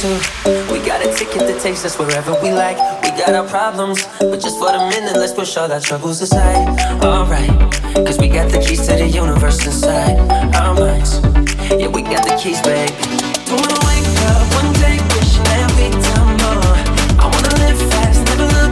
chasing. We got a ticket that takes us wherever we like. We got our problems, but just for the minute, let's push all our troubles aside. Alright, cause we got the keys to the universe inside our minds. Yeah, we got the keys, baby. Don't wanna wake up one day wishing that we done more. I wanna live fast, never look